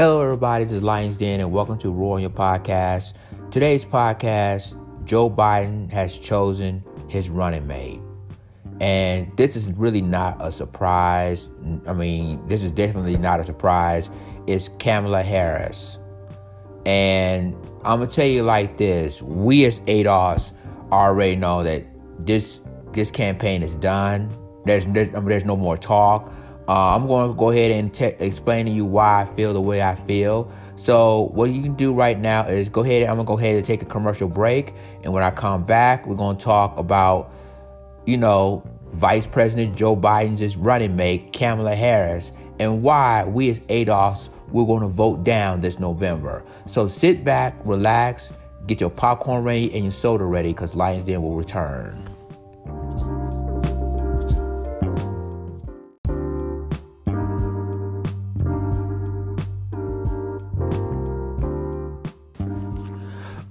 Hello, everybody. This is Lions Den, and welcome to Roar on Your Podcast. Today's podcast, Joe Biden has chosen his running mate. And this is really not a surprise. I mean, this is definitely not a surprise. It's Kamala Harris. And I'm going to tell you like this we as ADOS already know that this this campaign is done. There's, there's, I mean, there's no more talk. Uh, I'm going to go ahead and te- explain to you why I feel the way I feel. So what you can do right now is go ahead. I'm gonna go ahead and take a commercial break, and when I come back, we're gonna talk about, you know, Vice President Joe Biden's running mate Kamala Harris, and why we as ADOS we're going to vote down this November. So sit back, relax, get your popcorn ready and your soda ready, because Lions Den will return.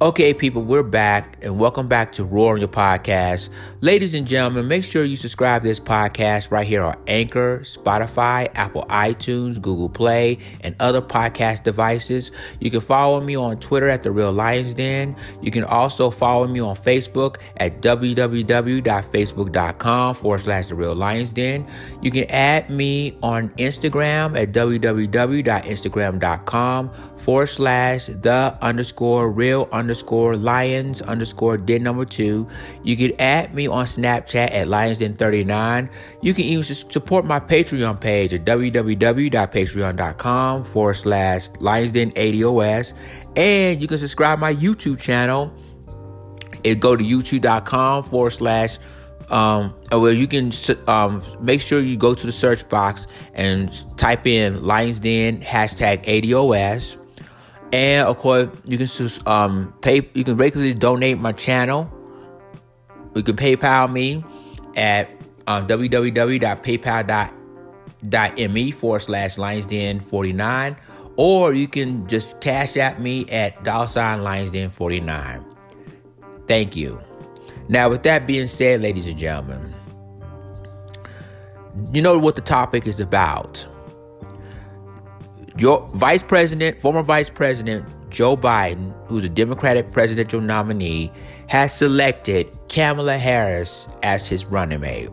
Okay, people, we're back and welcome back to Roar on Your Podcast. Ladies and gentlemen, make sure you subscribe to this podcast right here on Anchor, Spotify, Apple iTunes, Google Play, and other podcast devices. You can follow me on Twitter at The Real Lions Den. You can also follow me on Facebook at www.facebook.com forward slash The Real Lions Den. You can add me on Instagram at www.instagram.com forward slash the underscore real underscore lions underscore den number two. You can add me on Snapchat at lionsden39. You can even support my Patreon page at www.patreon.com forward slash lionsden80os. And you can subscribe my YouTube channel. It go to youtube.com forward slash um, well, you can um, make sure you go to the search box and type in Lions Den hashtag ADOS and of course, you can just um pay. You can regularly donate my channel. You can PayPal me at um, www.paypal.me forward slash lionsden49 or you can just cash at me at dollar sign lionsden49 thank you now with that being said ladies and gentlemen you know what the topic is about your vice president, former vice president Joe Biden, who's a Democratic presidential nominee, has selected Kamala Harris as his running mate.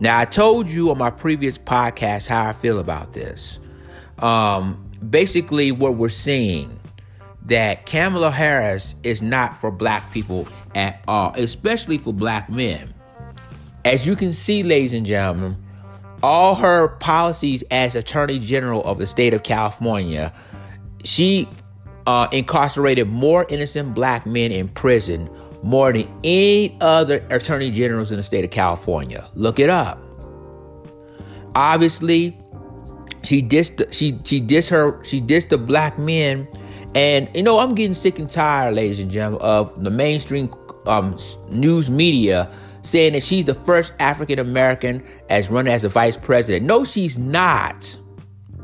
Now, I told you on my previous podcast how I feel about this. Um, basically, what we're seeing that Kamala Harris is not for black people at all, especially for black men. As you can see, ladies and gentlemen, all her policies as Attorney General of the state of California, she uh, incarcerated more innocent black men in prison more than any other attorney generals in the state of California. Look it up. Obviously, she dissed she she dissed her she dissed the black men, and you know I'm getting sick and tired, ladies and gentlemen, of the mainstream um, news media saying that she's the first African American as running as a vice president. No, she's not.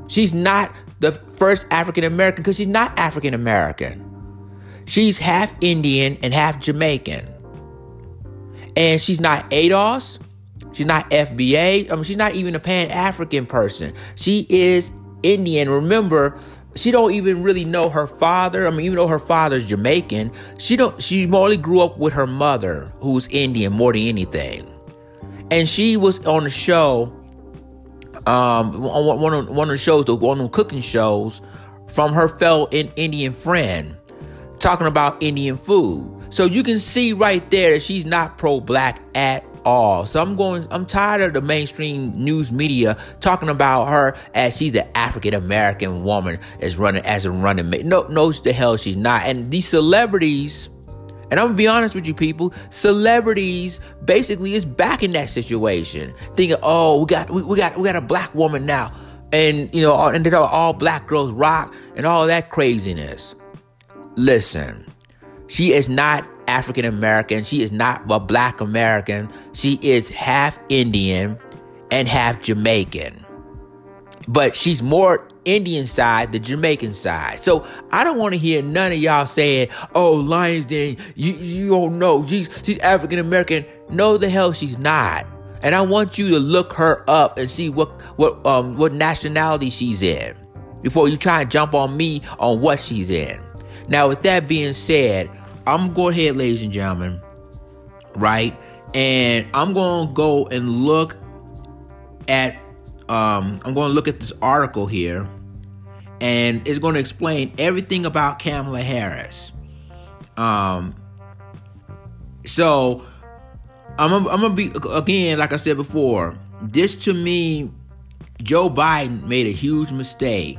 She's not the first African American because she's not African American. She's half Indian and half Jamaican. And she's not ADOS. She's not FBA. I mean, she's not even a Pan African person. She is Indian. Remember, she don't even really know her father. I mean, even though her father's Jamaican, she don't. She only grew up with her mother, who's Indian more than anything. And she was on the show, um, on one of one of the shows, the one of the cooking shows, from her fellow Indian friend, talking about Indian food. So you can see right there that she's not pro-black at all. So I'm going, I'm tired of the mainstream news media talking about her as she's an African American woman is running as a running mate. No, no, the hell she's not. And these celebrities, and I'm gonna be honest with you, people. Celebrities basically is back in that situation, thinking, "Oh, we got, we, we got, we got a black woman now," and you know, and they're all black girls rock and all that craziness. Listen, she is not African American. She is not a black American. She is half Indian and half Jamaican. But she's more Indian side than Jamaican side. So I don't want to hear none of y'all saying, oh, Lions Den, you, you don't know. She's, she's African American. No, the hell she's not. And I want you to look her up and see what what um what nationality she's in. before you try and jump on me on what she's in. Now, with that being said, I'm to go ahead, ladies and gentlemen, right? And I'm to go and look at, um, I'm to look at this article here, and it's to explain everything about Kamala Harris. Um, so I'm, I'm gonna be again, like I said before, this to me, Joe Biden made a huge mistake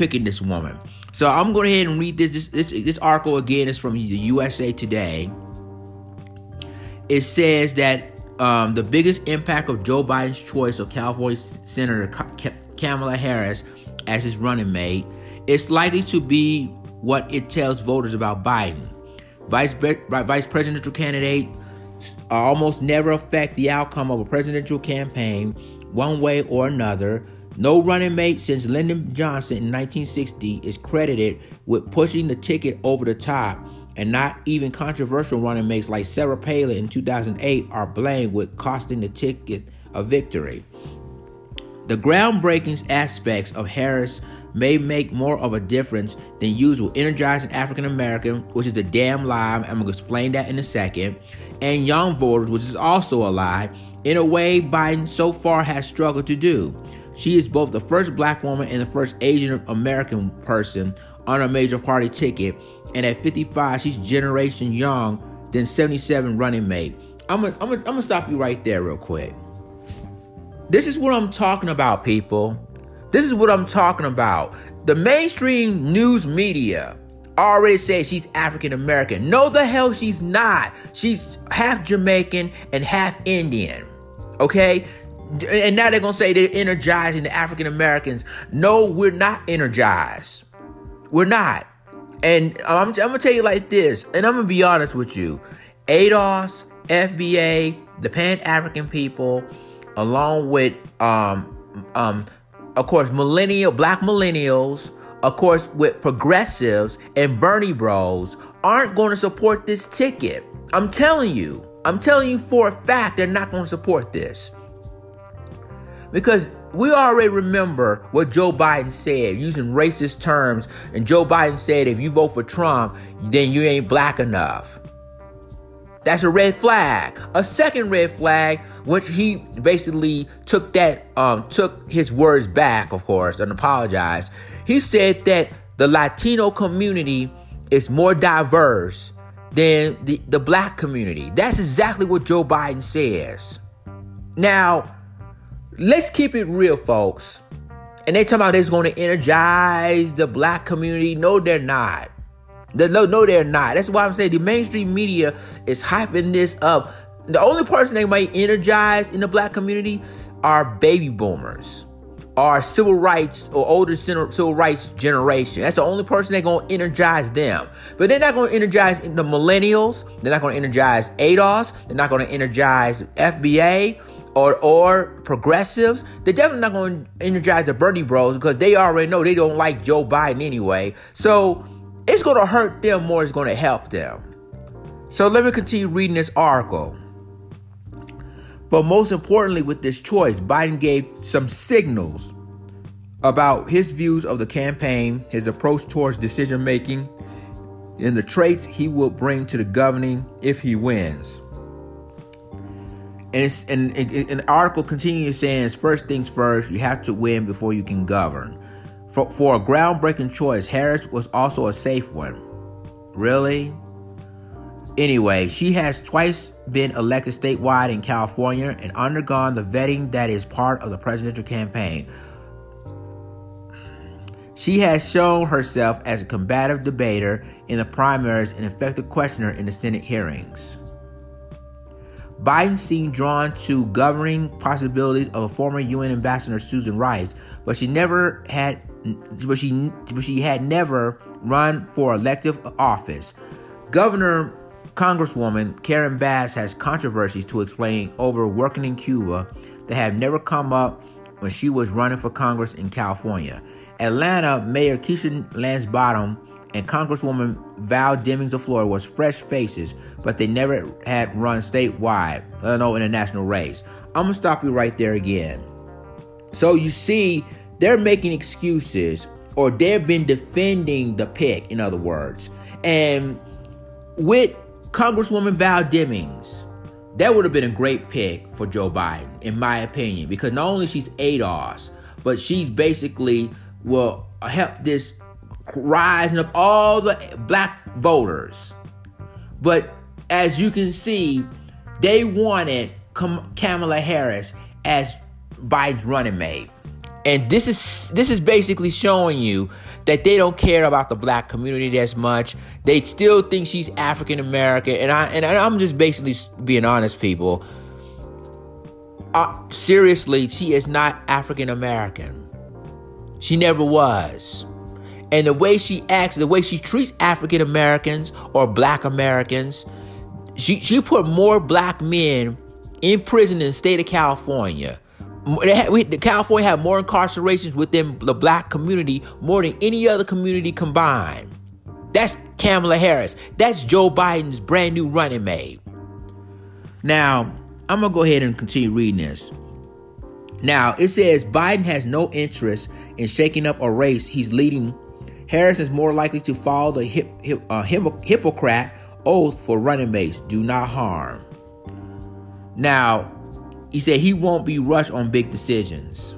picking this woman. So I'm going ahead and read this. This, this, this article again is from the USA Today. It says that um, the biggest impact of Joe Biden's choice of California Senator Kamala Harris as his running mate is likely to be what it tells voters about Biden. Vice, vice presidential candidates almost never affect the outcome of a presidential campaign one way or another no running mate since Lyndon Johnson in 1960 is credited with pushing the ticket over the top, and not even controversial running mates like Sarah Palin in 2008 are blamed with costing the ticket a victory. The groundbreaking aspects of Harris may make more of a difference than usual energizing African American, which is a damn lie. I'm going to explain that in a second, and young voters, which is also a lie, in a way Biden so far has struggled to do. She is both the first black woman and the first Asian American person on a major party ticket. And at 55, she's generation young than 77 running mate. I'm gonna, I'm I'm stop you right there real quick. This is what I'm talking about, people. This is what I'm talking about. The mainstream news media already said she's African American. No, the hell she's not. She's half Jamaican and half Indian. Okay? And now they're gonna say they're energizing the African Americans. No, we're not energized. We're not. And I'm, I'm, gonna tell you like this, and I'm gonna be honest with you. ADOS, FBA, the Pan African people, along with um um of course millennial black millennials, of course with progressives and Bernie bros aren't going to support this ticket. I'm telling you. I'm telling you for a fact they're not going to support this. Because we already remember what Joe Biden said using racist terms. And Joe Biden said, if you vote for Trump, then you ain't black enough. That's a red flag. A second red flag, which he basically took that, um, took his words back, of course, and apologized. He said that the Latino community is more diverse than the, the black community. That's exactly what Joe Biden says. Now, let's keep it real, folks. And they talking about they're going to energize the black community. No, they're not. No, no, they're not. That's why I'm saying the mainstream media is hyping this up. The only person they might energize in the black community are baby boomers, are civil rights or older civil rights generation. That's the only person they're going to energize them. But they're not going to energize the millennials. They're not going to energize ADOS. They're not going to energize FBA or or progressives, they're definitely not going to energize the Bernie Bros because they already know they don't like Joe Biden anyway. So it's going to hurt them more. It's going to help them. So let me continue reading this article. But most importantly, with this choice, Biden gave some signals about his views of the campaign, his approach towards decision making, and the traits he will bring to the governing if he wins. And it's and, an article continues saying, first things first, you have to win before you can govern. For, for a groundbreaking choice, Harris was also a safe one. Really? Anyway, she has twice been elected statewide in California and undergone the vetting that is part of the presidential campaign. She has shown herself as a combative debater in the primaries and effective questioner in the Senate hearings. Biden seemed drawn to governing possibilities of former UN ambassador Susan Rice, but she never had but she but she had never run for elective office. Governor Congresswoman Karen Bass has controversies to explain over working in Cuba that have never come up when she was running for Congress in California. Atlanta Mayor Keisha Lance Bottom and Congresswoman Val Demings of Florida was fresh faces, but they never had run statewide, uh, let alone in a national race. I'm gonna stop you right there again. So you see, they're making excuses or they've been defending the pick, in other words. And with Congresswoman Val Demings, that would have been a great pick for Joe Biden, in my opinion, because not only she's ADOS, but she's basically will help this rising up all the black voters. But as you can see, they wanted Kamala Harris as Biden's running mate. And this is this is basically showing you that they don't care about the black community as much. They still think she's African American, and I and I'm just basically being honest, people. Uh, seriously, she is not African American. She never was. And the way she acts, the way she treats African Americans or black Americans, she, she put more black men in prison in the state of California. We, the California had more incarcerations within the black community more than any other community combined. That's Kamala Harris. That's Joe Biden's brand new running mate. Now, I'm going to go ahead and continue reading this. Now, it says Biden has no interest in shaking up a race he's leading. Harris is more likely to follow the hip, hip, uh, Hippocratic oath for running mates do not harm. Now, he said he won't be rushed on big decisions.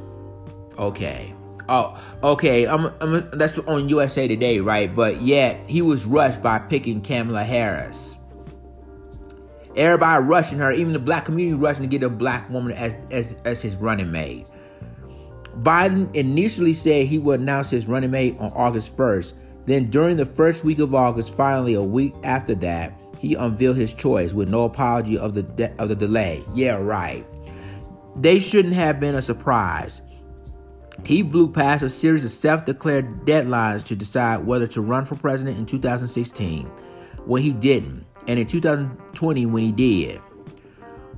Okay. Oh, okay. I'm, I'm, that's on USA Today, right? But yet he was rushed by picking Kamala Harris. Everybody rushing her, even the black community rushing to get a black woman as as, as his running mate. Biden initially said he would announce his running mate on August 1st. Then, during the first week of August, finally a week after that, he unveiled his choice with no apology of the de- of the delay. Yeah, right. They shouldn't have been a surprise. He blew past a series of self-declared deadlines to decide whether to run for president in 2016 when he didn't, and in 2020 when he did.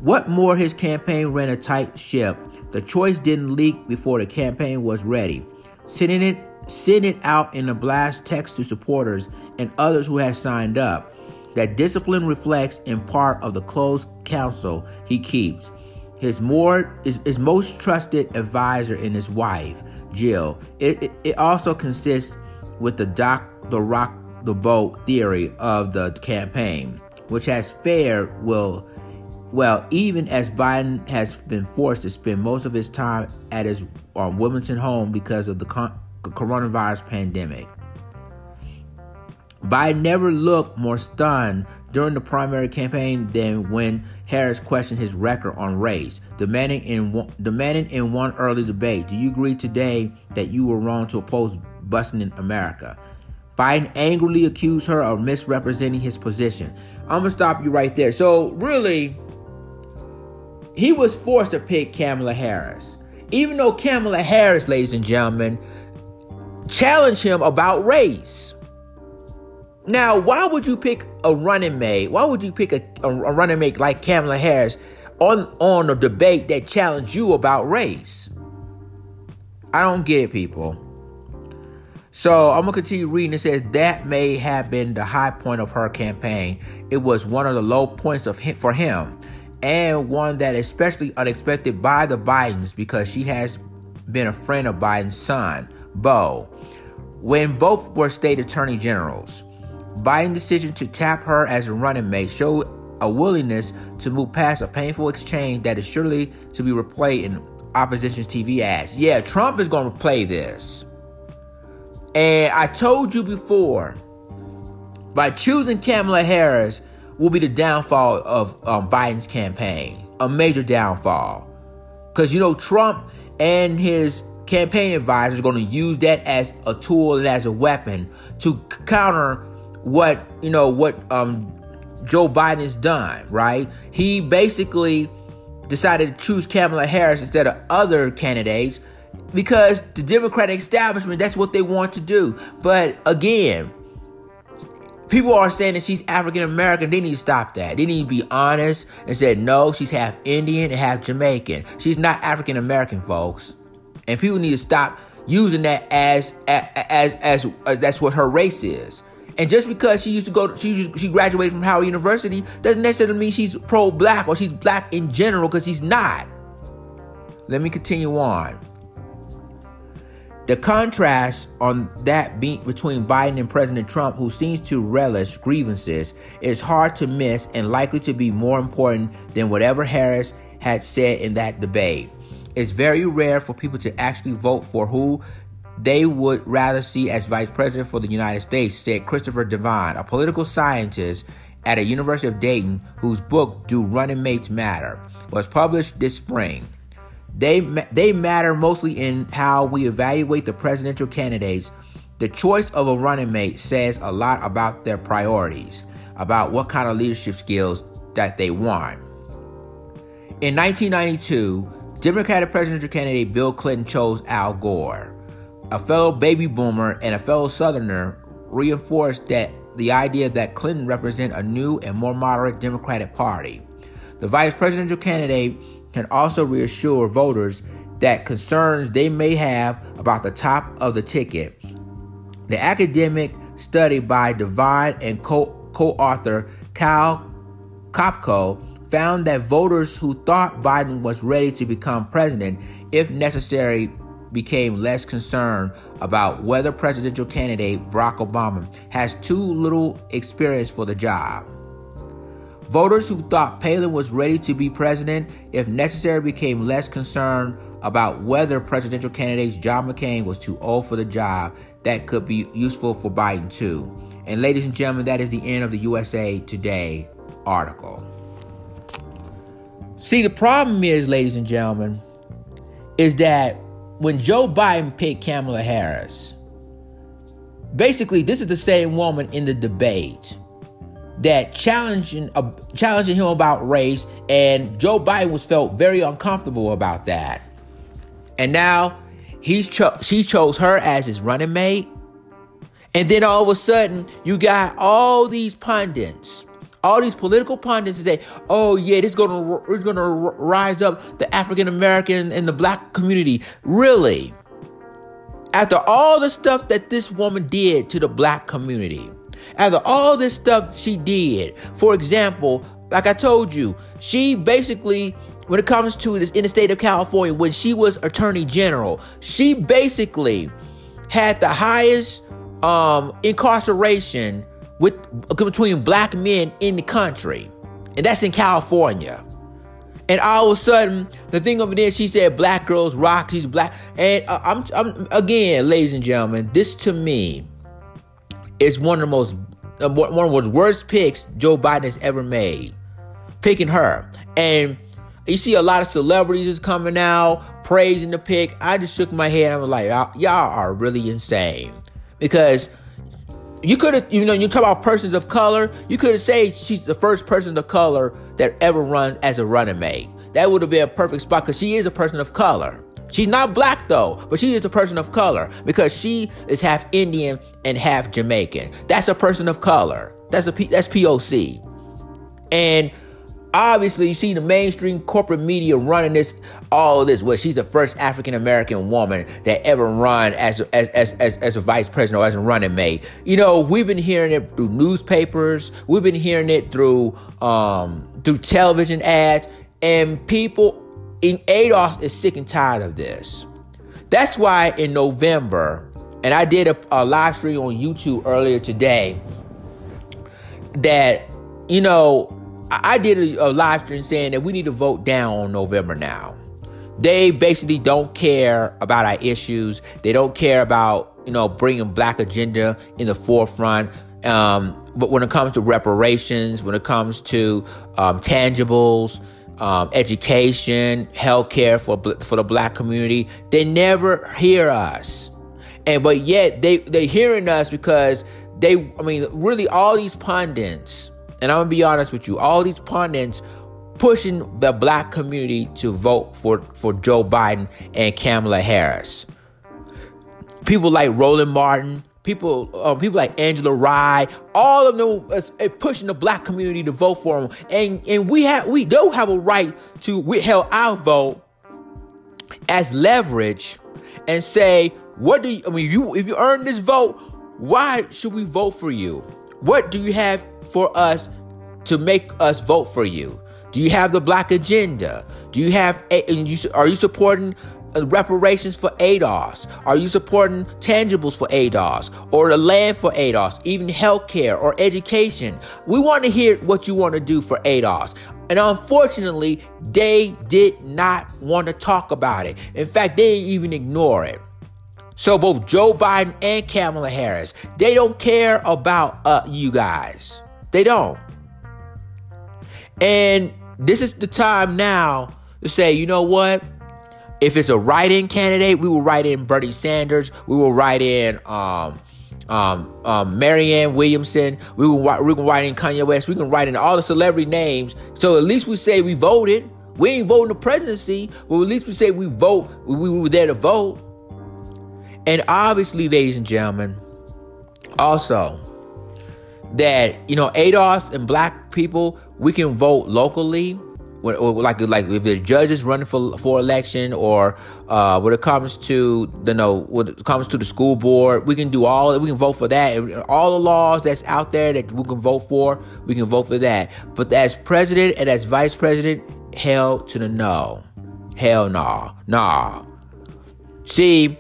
What more, his campaign ran a tight ship. The choice didn't leak before the campaign was ready. Sending it, sending it out in a blast text to supporters and others who had signed up. That discipline reflects in part of the close counsel he keeps. His more his, his most trusted advisor and his wife, Jill. It, it, it also consists with the doc the rock the boat theory of the campaign, which has fared well well, even as Biden has been forced to spend most of his time at his um, Wilmington home because of the con- coronavirus pandemic. Biden never looked more stunned during the primary campaign than when Harris questioned his record on race, demanding in one, demanding in one early debate, "Do you agree today that you were wrong to oppose busing in America?" Biden angrily accused her of misrepresenting his position. I'm gonna stop you right there. So really, he was forced to pick Kamala Harris, even though Kamala Harris, ladies and gentlemen, challenged him about race. Now, why would you pick a running mate? Why would you pick a, a, a running mate like Kamala Harris on on a debate that challenged you about race? I don't get it, people. So I'm gonna continue reading. It says that may have been the high point of her campaign. It was one of the low points of for him, and one that especially unexpected by the Bidens because she has been a friend of Biden's son, Beau, when both were state attorney generals. Biden's decision to tap her as a running mate showed a willingness to move past a painful exchange that is surely to be replayed in opposition's TV ads. Yeah, Trump is going to play this. And I told you before, by choosing Kamala Harris will be the downfall of um, Biden's campaign, a major downfall. Because, you know, Trump and his campaign advisors are going to use that as a tool and as a weapon to counter what you know what um, Joe Biden's done, right? He basically decided to choose Kamala Harris instead of other candidates because the Democratic establishment that's what they want to do. But again, people are saying that she's African American. They need to stop that. They need to be honest and say no, she's half Indian and half Jamaican. She's not African American, folks. And people need to stop using that as as as, as, that's what her race is. And just because she used to go, she she graduated from Howard University, doesn't necessarily mean she's pro-black or she's black in general, because she's not. Let me continue on. The contrast on that beat between Biden and President Trump, who seems to relish grievances, is hard to miss and likely to be more important than whatever Harris had said in that debate. It's very rare for people to actually vote for who they would rather see as vice president for the United States, said Christopher Devine, a political scientist at a University of Dayton whose book Do Running Mates Matter was published this spring. They, they matter mostly in how we evaluate the presidential candidates. The choice of a running mate says a lot about their priorities, about what kind of leadership skills that they want. In 1992, Democratic presidential candidate Bill Clinton chose Al Gore. A fellow baby boomer and a fellow Southerner reinforced that the idea that Clinton represents a new and more moderate Democratic Party. The vice presidential candidate can also reassure voters that concerns they may have about the top of the ticket. The academic study by Devine and co author Cal Kopko found that voters who thought Biden was ready to become president, if necessary, became less concerned about whether presidential candidate Barack Obama has too little experience for the job. Voters who thought Palin was ready to be president, if necessary, became less concerned about whether presidential candidate John McCain was too old for the job. That could be useful for Biden too. And ladies and gentlemen, that is the end of the USA Today article. See, the problem is, ladies and gentlemen, is that when Joe Biden picked Kamala Harris, basically this is the same woman in the debate that challenging uh, challenging him about race, and Joe Biden was felt very uncomfortable about that. And now he's cho- she chose her as his running mate, and then all of a sudden you got all these pundits, all these political pundits say, "Oh yeah, this is gonna it's gonna rise up the African American and the black community." Really? After all the stuff that this woman did to the black community, after all this stuff she did, for example, like I told you, she basically, when it comes to this in the state of California, when she was attorney general, she basically had the highest um, incarceration with between black men in the country, and that's in California. And all of a sudden, the thing over there, she said, "Black girls rock." She's black, and uh, I'm, I'm again, ladies and gentlemen, this to me is one of the most uh, one of the worst picks Joe Biden has ever made. Picking her. And you see a lot of celebrities is coming out praising the pick. I just shook my head. I was like, y'all are really insane. Because you could have, you know, you talk about persons of color, you could have said she's the first person of color that ever runs as a running mate. That would have been a perfect spot because she is a person of color. She's not black though, but she is a person of color because she is half Indian and half Jamaican. That's a person of color. That's a P, that's POC. And obviously you see the mainstream corporate media running this all of this where she's the first African American woman that ever run as, as as, as as a vice president or as a running mate. You know, we've been hearing it through newspapers, we've been hearing it through um through television ads, and people in ADOS is sick and tired of this. That's why in November, and I did a, a live stream on YouTube earlier today, that, you know, I, I did a, a live stream saying that we need to vote down on November now. They basically don't care about our issues. They don't care about, you know, bringing black agenda in the forefront. Um, but when it comes to reparations, when it comes to um, tangibles, um, education, healthcare for for the black community. They never hear us, and but yet they they hearing us because they. I mean, really, all these pundits, and I'm gonna be honest with you, all these pundits pushing the black community to vote for for Joe Biden and Kamala Harris. People like Roland Martin, people uh, people like Angela Rye, all of them are pushing the black community to vote for them, and and we have we do have a right to withhold our vote as leverage and say what do you I mean you if you earn this vote, why should we vote for you? What do you have for us to make us vote for you? Do you have the black agenda? Do you have a, you, are you supporting uh, reparations for ADOS? Are you supporting tangibles for ADOS or the land for ADOS, even healthcare or education? We want to hear what you want to do for ADOS. And unfortunately, they did not want to talk about it. In fact, they even ignore it. So both Joe Biden and Kamala Harris, they don't care about uh, you guys. They don't. And this is the time now to say, you know what? If it's a write-in candidate, we will write in Bernie Sanders. We will write in um, um, um, Marianne Williamson. We can, we can write in Kanye West. We can write in all the celebrity names. So at least we say we voted. We ain't voting the presidency, but at least we say we vote. We, we were there to vote. And obviously, ladies and gentlemen, also that you know ADOS and black people we can vote locally when, like like if the judges running for for election or uh, when it comes to the you know when it comes to the school board, we can do all we can vote for that. All the laws that's out there that we can vote for, we can vote for that. But as president and as vice president, hell to the no, hell nah, nah. See,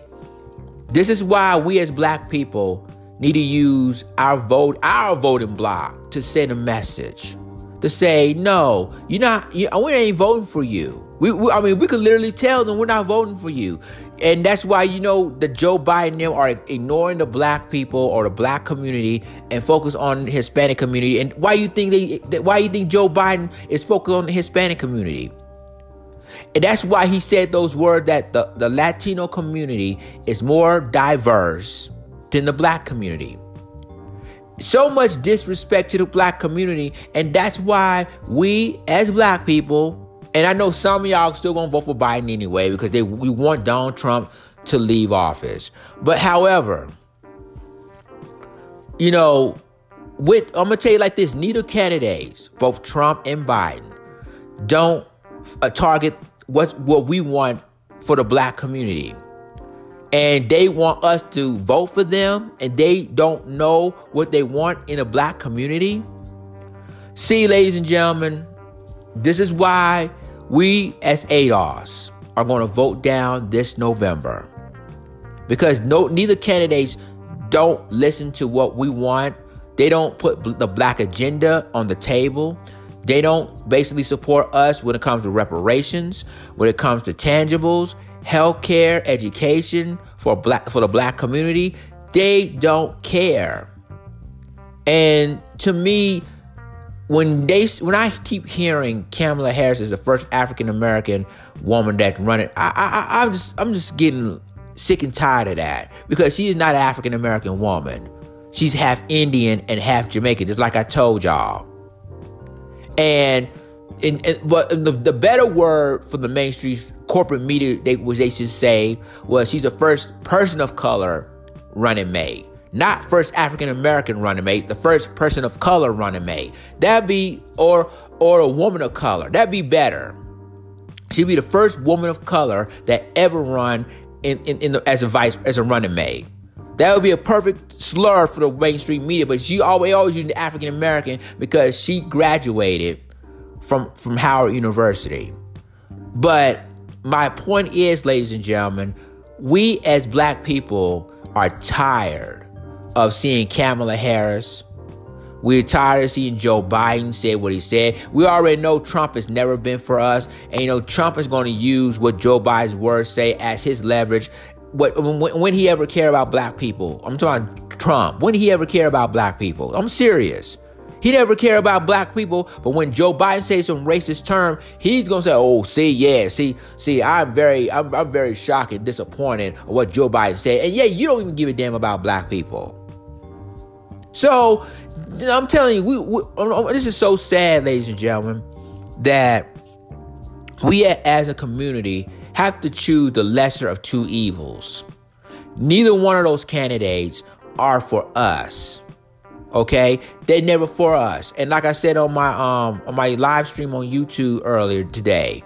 this is why we as black people need to use our vote, our voting block to send a message to say, no, you're not, you, we ain't voting for you. We, we, I mean, we could literally tell them we're not voting for you. And that's why, you know, the Joe Biden them are ignoring the black people or the black community and focus on the Hispanic community. And why you think they, why you think Joe Biden is focused on the Hispanic community? And that's why he said those words that the, the Latino community is more diverse than the black community so much disrespect to the black community and that's why we as black people and i know some of y'all still gonna vote for biden anyway because they we want donald trump to leave office. But however you know with i'm gonna tell you like this neither candidates both trump and biden don't uh, target what what we want for the black community and they want us to vote for them and they don't know what they want in a black community. See, ladies and gentlemen, this is why we as ADOS are going to vote down this November. Because no neither candidates don't listen to what we want. They don't put the black agenda on the table. They don't basically support us when it comes to reparations, when it comes to tangibles, healthcare, education for black for the black community, they don't care. And to me, when they when I keep hearing Kamala Harris is the first African American woman that's running, I, I I'm just I'm just getting sick and tired of that because she is not an African American woman. She's half Indian and half Jamaican, just like I told y'all. And and but the, the better word for the mainstream corporate media they was they should say was she's the first person of color running mate not first African American running mate, the first person of color running mate. That'd be or or a woman of color. That'd be better. She'd be the first woman of color that ever run in, in, in the, as a vice as a running mate. That would be a perfect slur for the mainstream media, but she always always the African American because she graduated from from Howard University. But my point is, ladies and gentlemen, we as black people are tired of seeing Kamala Harris. We're tired of seeing Joe Biden say what he said. We already know Trump has never been for us. And, you know, Trump is going to use what Joe Biden's words say as his leverage. What, when, when he ever care about black people? I'm talking Trump. When he ever care about black people? I'm serious. He never cared about black people, but when Joe Biden says some racist term, he's gonna say, "Oh, see, yeah, see, see, I'm very, I'm, I'm very shocked and disappointed of what Joe Biden said." And yeah, you don't even give a damn about black people. So I'm telling you, we, we, this is so sad, ladies and gentlemen, that we as a community have to choose the lesser of two evils. Neither one of those candidates are for us. Okay, they never for us. And like I said on my um on my live stream on YouTube earlier today,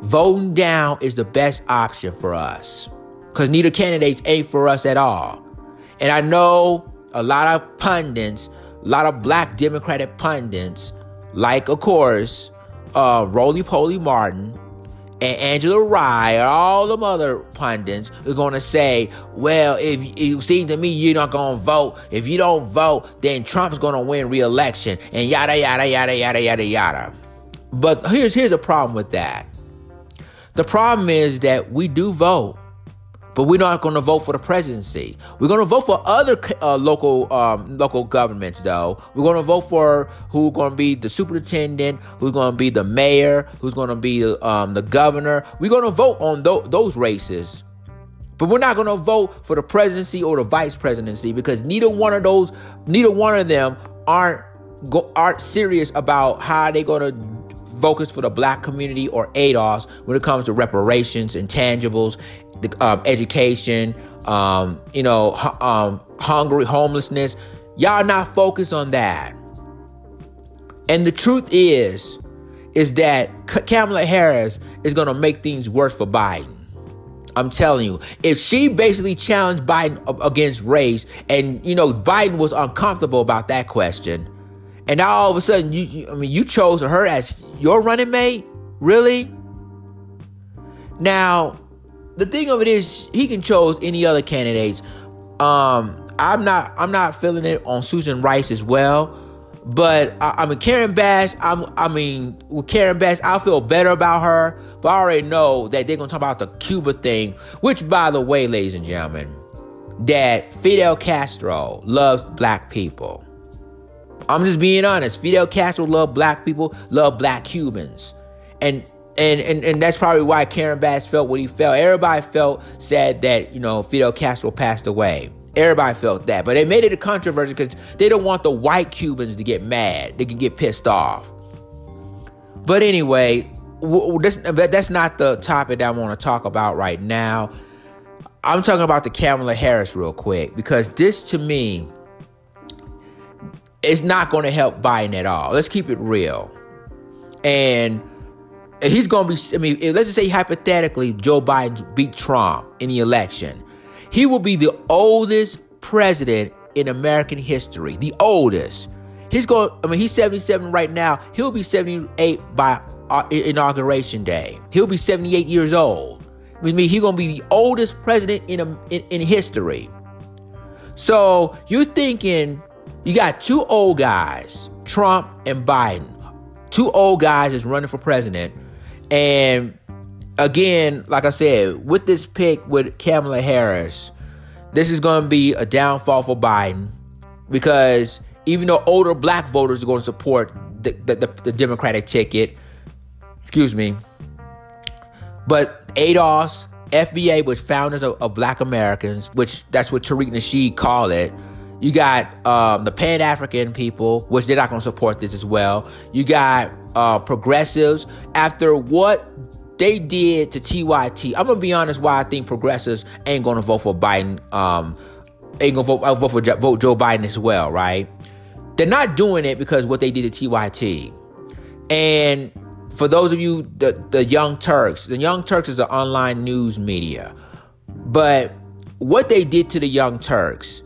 voting down is the best option for us because neither candidates ain't for us at all. And I know a lot of pundits, a lot of black Democratic pundits, like of course, uh, Roly Poly Martin and Angela Rye and all them other pundits are going to say, well, if it seems to me you're not going to vote, if you don't vote, then Trump's going to win re-election and yada, yada, yada, yada, yada, yada. But here's, here's a problem with that. The problem is that we do vote. But we're not going to vote for the presidency. We're going to vote for other uh, local um, local governments, though. We're going to vote for who's going to be the superintendent, who's going to be the mayor, who's going to be um, the governor. We're going to vote on th- those races. But we're not going to vote for the presidency or the vice presidency because neither one of those, neither one of them aren't go, aren't serious about how they're going to focus for the black community or ADOS when it comes to reparations, intangibles, the um, education, um, you know, um, hungry, homelessness. Y'all not focused on that. And the truth is, is that Kamala Harris is going to make things worse for Biden. I'm telling you, if she basically challenged Biden against race, and you know Biden was uncomfortable about that question, and now all of a sudden, you, you I mean, you chose her as your running mate, really? Now, the thing of it is, he can choose any other candidates. Um, I'm not. I'm not feeling it on Susan Rice as well. But I, I mean, Karen Bass. I'm. I mean, with Karen Bass, I feel better about her. But I already know that they're gonna talk about the Cuba thing. Which, by the way, ladies and gentlemen, that Fidel Castro loves black people. I'm just being honest. Fidel Castro loved black people, loved black Cubans. And and, and and that's probably why Karen Bass felt what he felt. Everybody felt sad that you know Fidel Castro passed away. Everybody felt that, but they made it a controversy because they don't want the white Cubans to get mad. They can get pissed off. But anyway, that's, that's not the topic that I want to talk about right now. I'm talking about the Kamala Harris real quick because this to me is not going to help Biden at all. Let's keep it real. And he's going to be, I mean, let's just say hypothetically, Joe Biden beat Trump in the election. He will be the oldest president in American history. The oldest. He's going, I mean, he's 77 right now. He'll be 78 by uh, inauguration day. He'll be 78 years old. I mean, he's going to be the oldest president in, in, in history. So you're thinking you got two old guys, Trump and Biden. Two old guys is running for president and again, like I said, with this pick with Kamala Harris, this is going to be a downfall for Biden because even though older black voters are going to support the, the, the, the Democratic ticket, excuse me, but ADOS, FBA, which founders of, of, Black Americans, which that's what Tariq Nasheed called it. You got um, the Pan African people, which they're not going to support this as well. You got uh, progressives after what they did to TYT. I'm gonna be honest. Why I think progressives ain't gonna vote for Biden. Um, ain't gonna vote, I'll vote for vote Joe Biden as well. Right? They're not doing it because what they did to TYT. And for those of you, the the Young Turks, the Young Turks is an online news media, but what they did to the Young Turks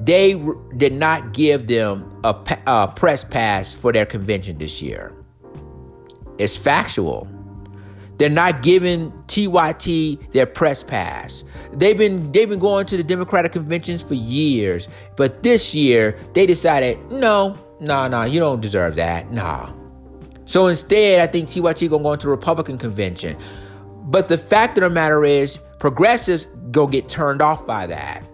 they did not give them a, a press pass for their convention this year. It's factual. They're not giving TYT their press pass. They've been they've been going to the Democratic conventions for years, but this year they decided, no, no, no, you don't deserve that, nah. So instead, I think TYT gonna go into the Republican convention. But the fact of the matter is, progressives gonna get turned off by that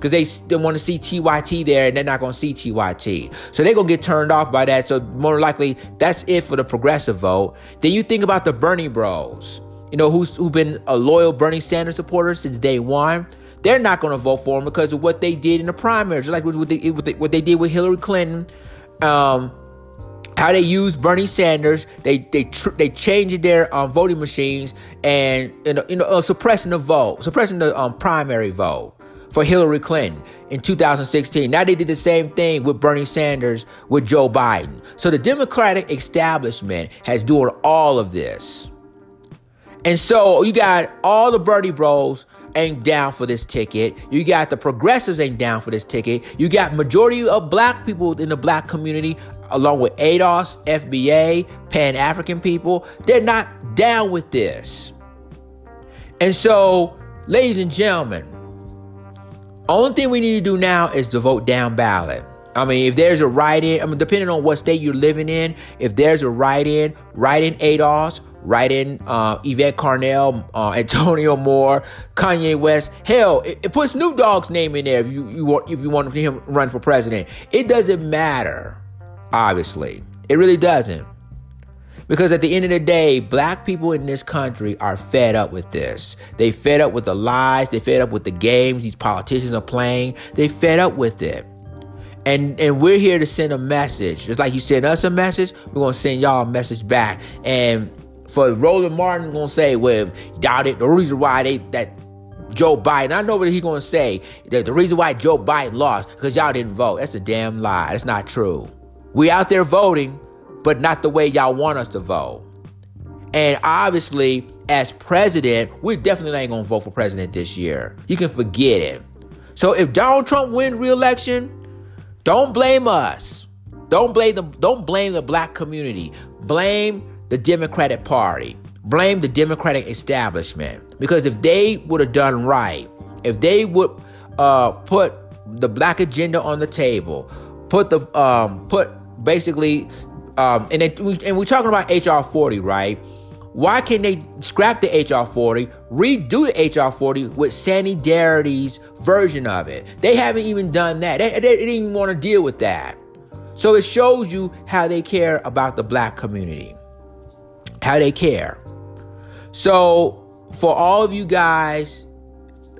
because they still want to see TYT there and they're not going to see TYT. So they're going to get turned off by that. So more likely that's it for the progressive vote. Then you think about the Bernie bros, you know, who's who've been a loyal Bernie Sanders supporter since day one. They're not going to vote for him because of what they did in the primaries, like what they, what they did with Hillary Clinton. Um, how they used Bernie Sanders, they they tr- they changed their um, voting machines and you know, you know uh, suppressing the vote, suppressing the um, primary vote for Hillary Clinton in 2016. Now they did the same thing with Bernie Sanders with Joe Biden. So the Democratic establishment has doing all of this. And so you got all the Bernie bros ain't down for this ticket. You got the progressives ain't down for this ticket. You got majority of black people in the black community along with ADOS, FBA, Pan African people, they're not down with this. And so, ladies and gentlemen, only thing we need to do now is to vote down ballot. I mean, if there's a write-in, I mean, depending on what state you're living in, if there's a write-in, write in ADOS, write in uh, Yvette Carnell, uh, Antonio Moore, Kanye West. Hell, it, it puts Snoop Dogg's name in there if you, you want if you want him run for president. It doesn't matter, obviously. It really doesn't. Because at the end of the day, black people in this country are fed up with this. They fed up with the lies. They fed up with the games these politicians are playing. They fed up with it. And and we're here to send a message. Just like you send us a message, we're gonna send y'all a message back. And for Roland Martin gonna say, well, y'all the reason why they that Joe Biden, I know what he's gonna say. That the reason why Joe Biden lost, because y'all didn't vote. That's a damn lie. That's not true. We out there voting, but not the way y'all want us to vote. And obviously, as president, we definitely ain't gonna vote for president this year. You can forget it. So if Donald Trump wins re-election, don't blame us. Don't blame the don't blame the black community. Blame the Democratic Party. Blame the Democratic establishment. Because if they would have done right, if they would uh, put the black agenda on the table, put the um, put basically um, and it, and we're talking about HR 40, right? Why can't they scrap the HR 40, redo the HR 40 with Sandy Darity's version of it? They haven't even done that. They, they, they didn't even want to deal with that. So it shows you how they care about the black community, how they care. So for all of you guys,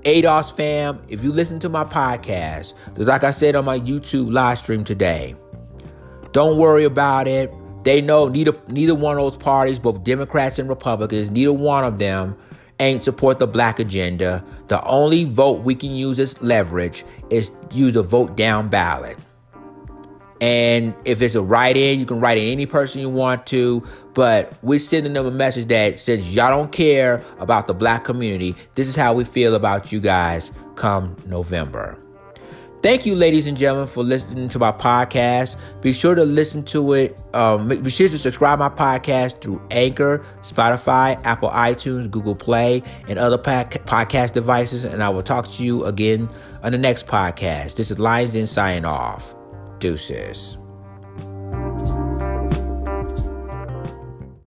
ADOS fam, if you listen to my podcast, just like I said on my YouTube live stream today, don't worry about it. They know neither neither one of those parties, both Democrats and Republicans, neither one of them ain't support the black agenda. The only vote we can use as leverage is use a vote down ballot. And if it's a write in, you can write in any person you want to. But we're sending them a message that says, y'all don't care about the black community. This is how we feel about you guys come November. Thank you, ladies and gentlemen, for listening to my podcast. Be sure to listen to it. Um, be sure to subscribe my podcast through Anchor, Spotify, Apple iTunes, Google Play, and other podcast devices. And I will talk to you again on the next podcast. This is Lions Den signing off. Deuces.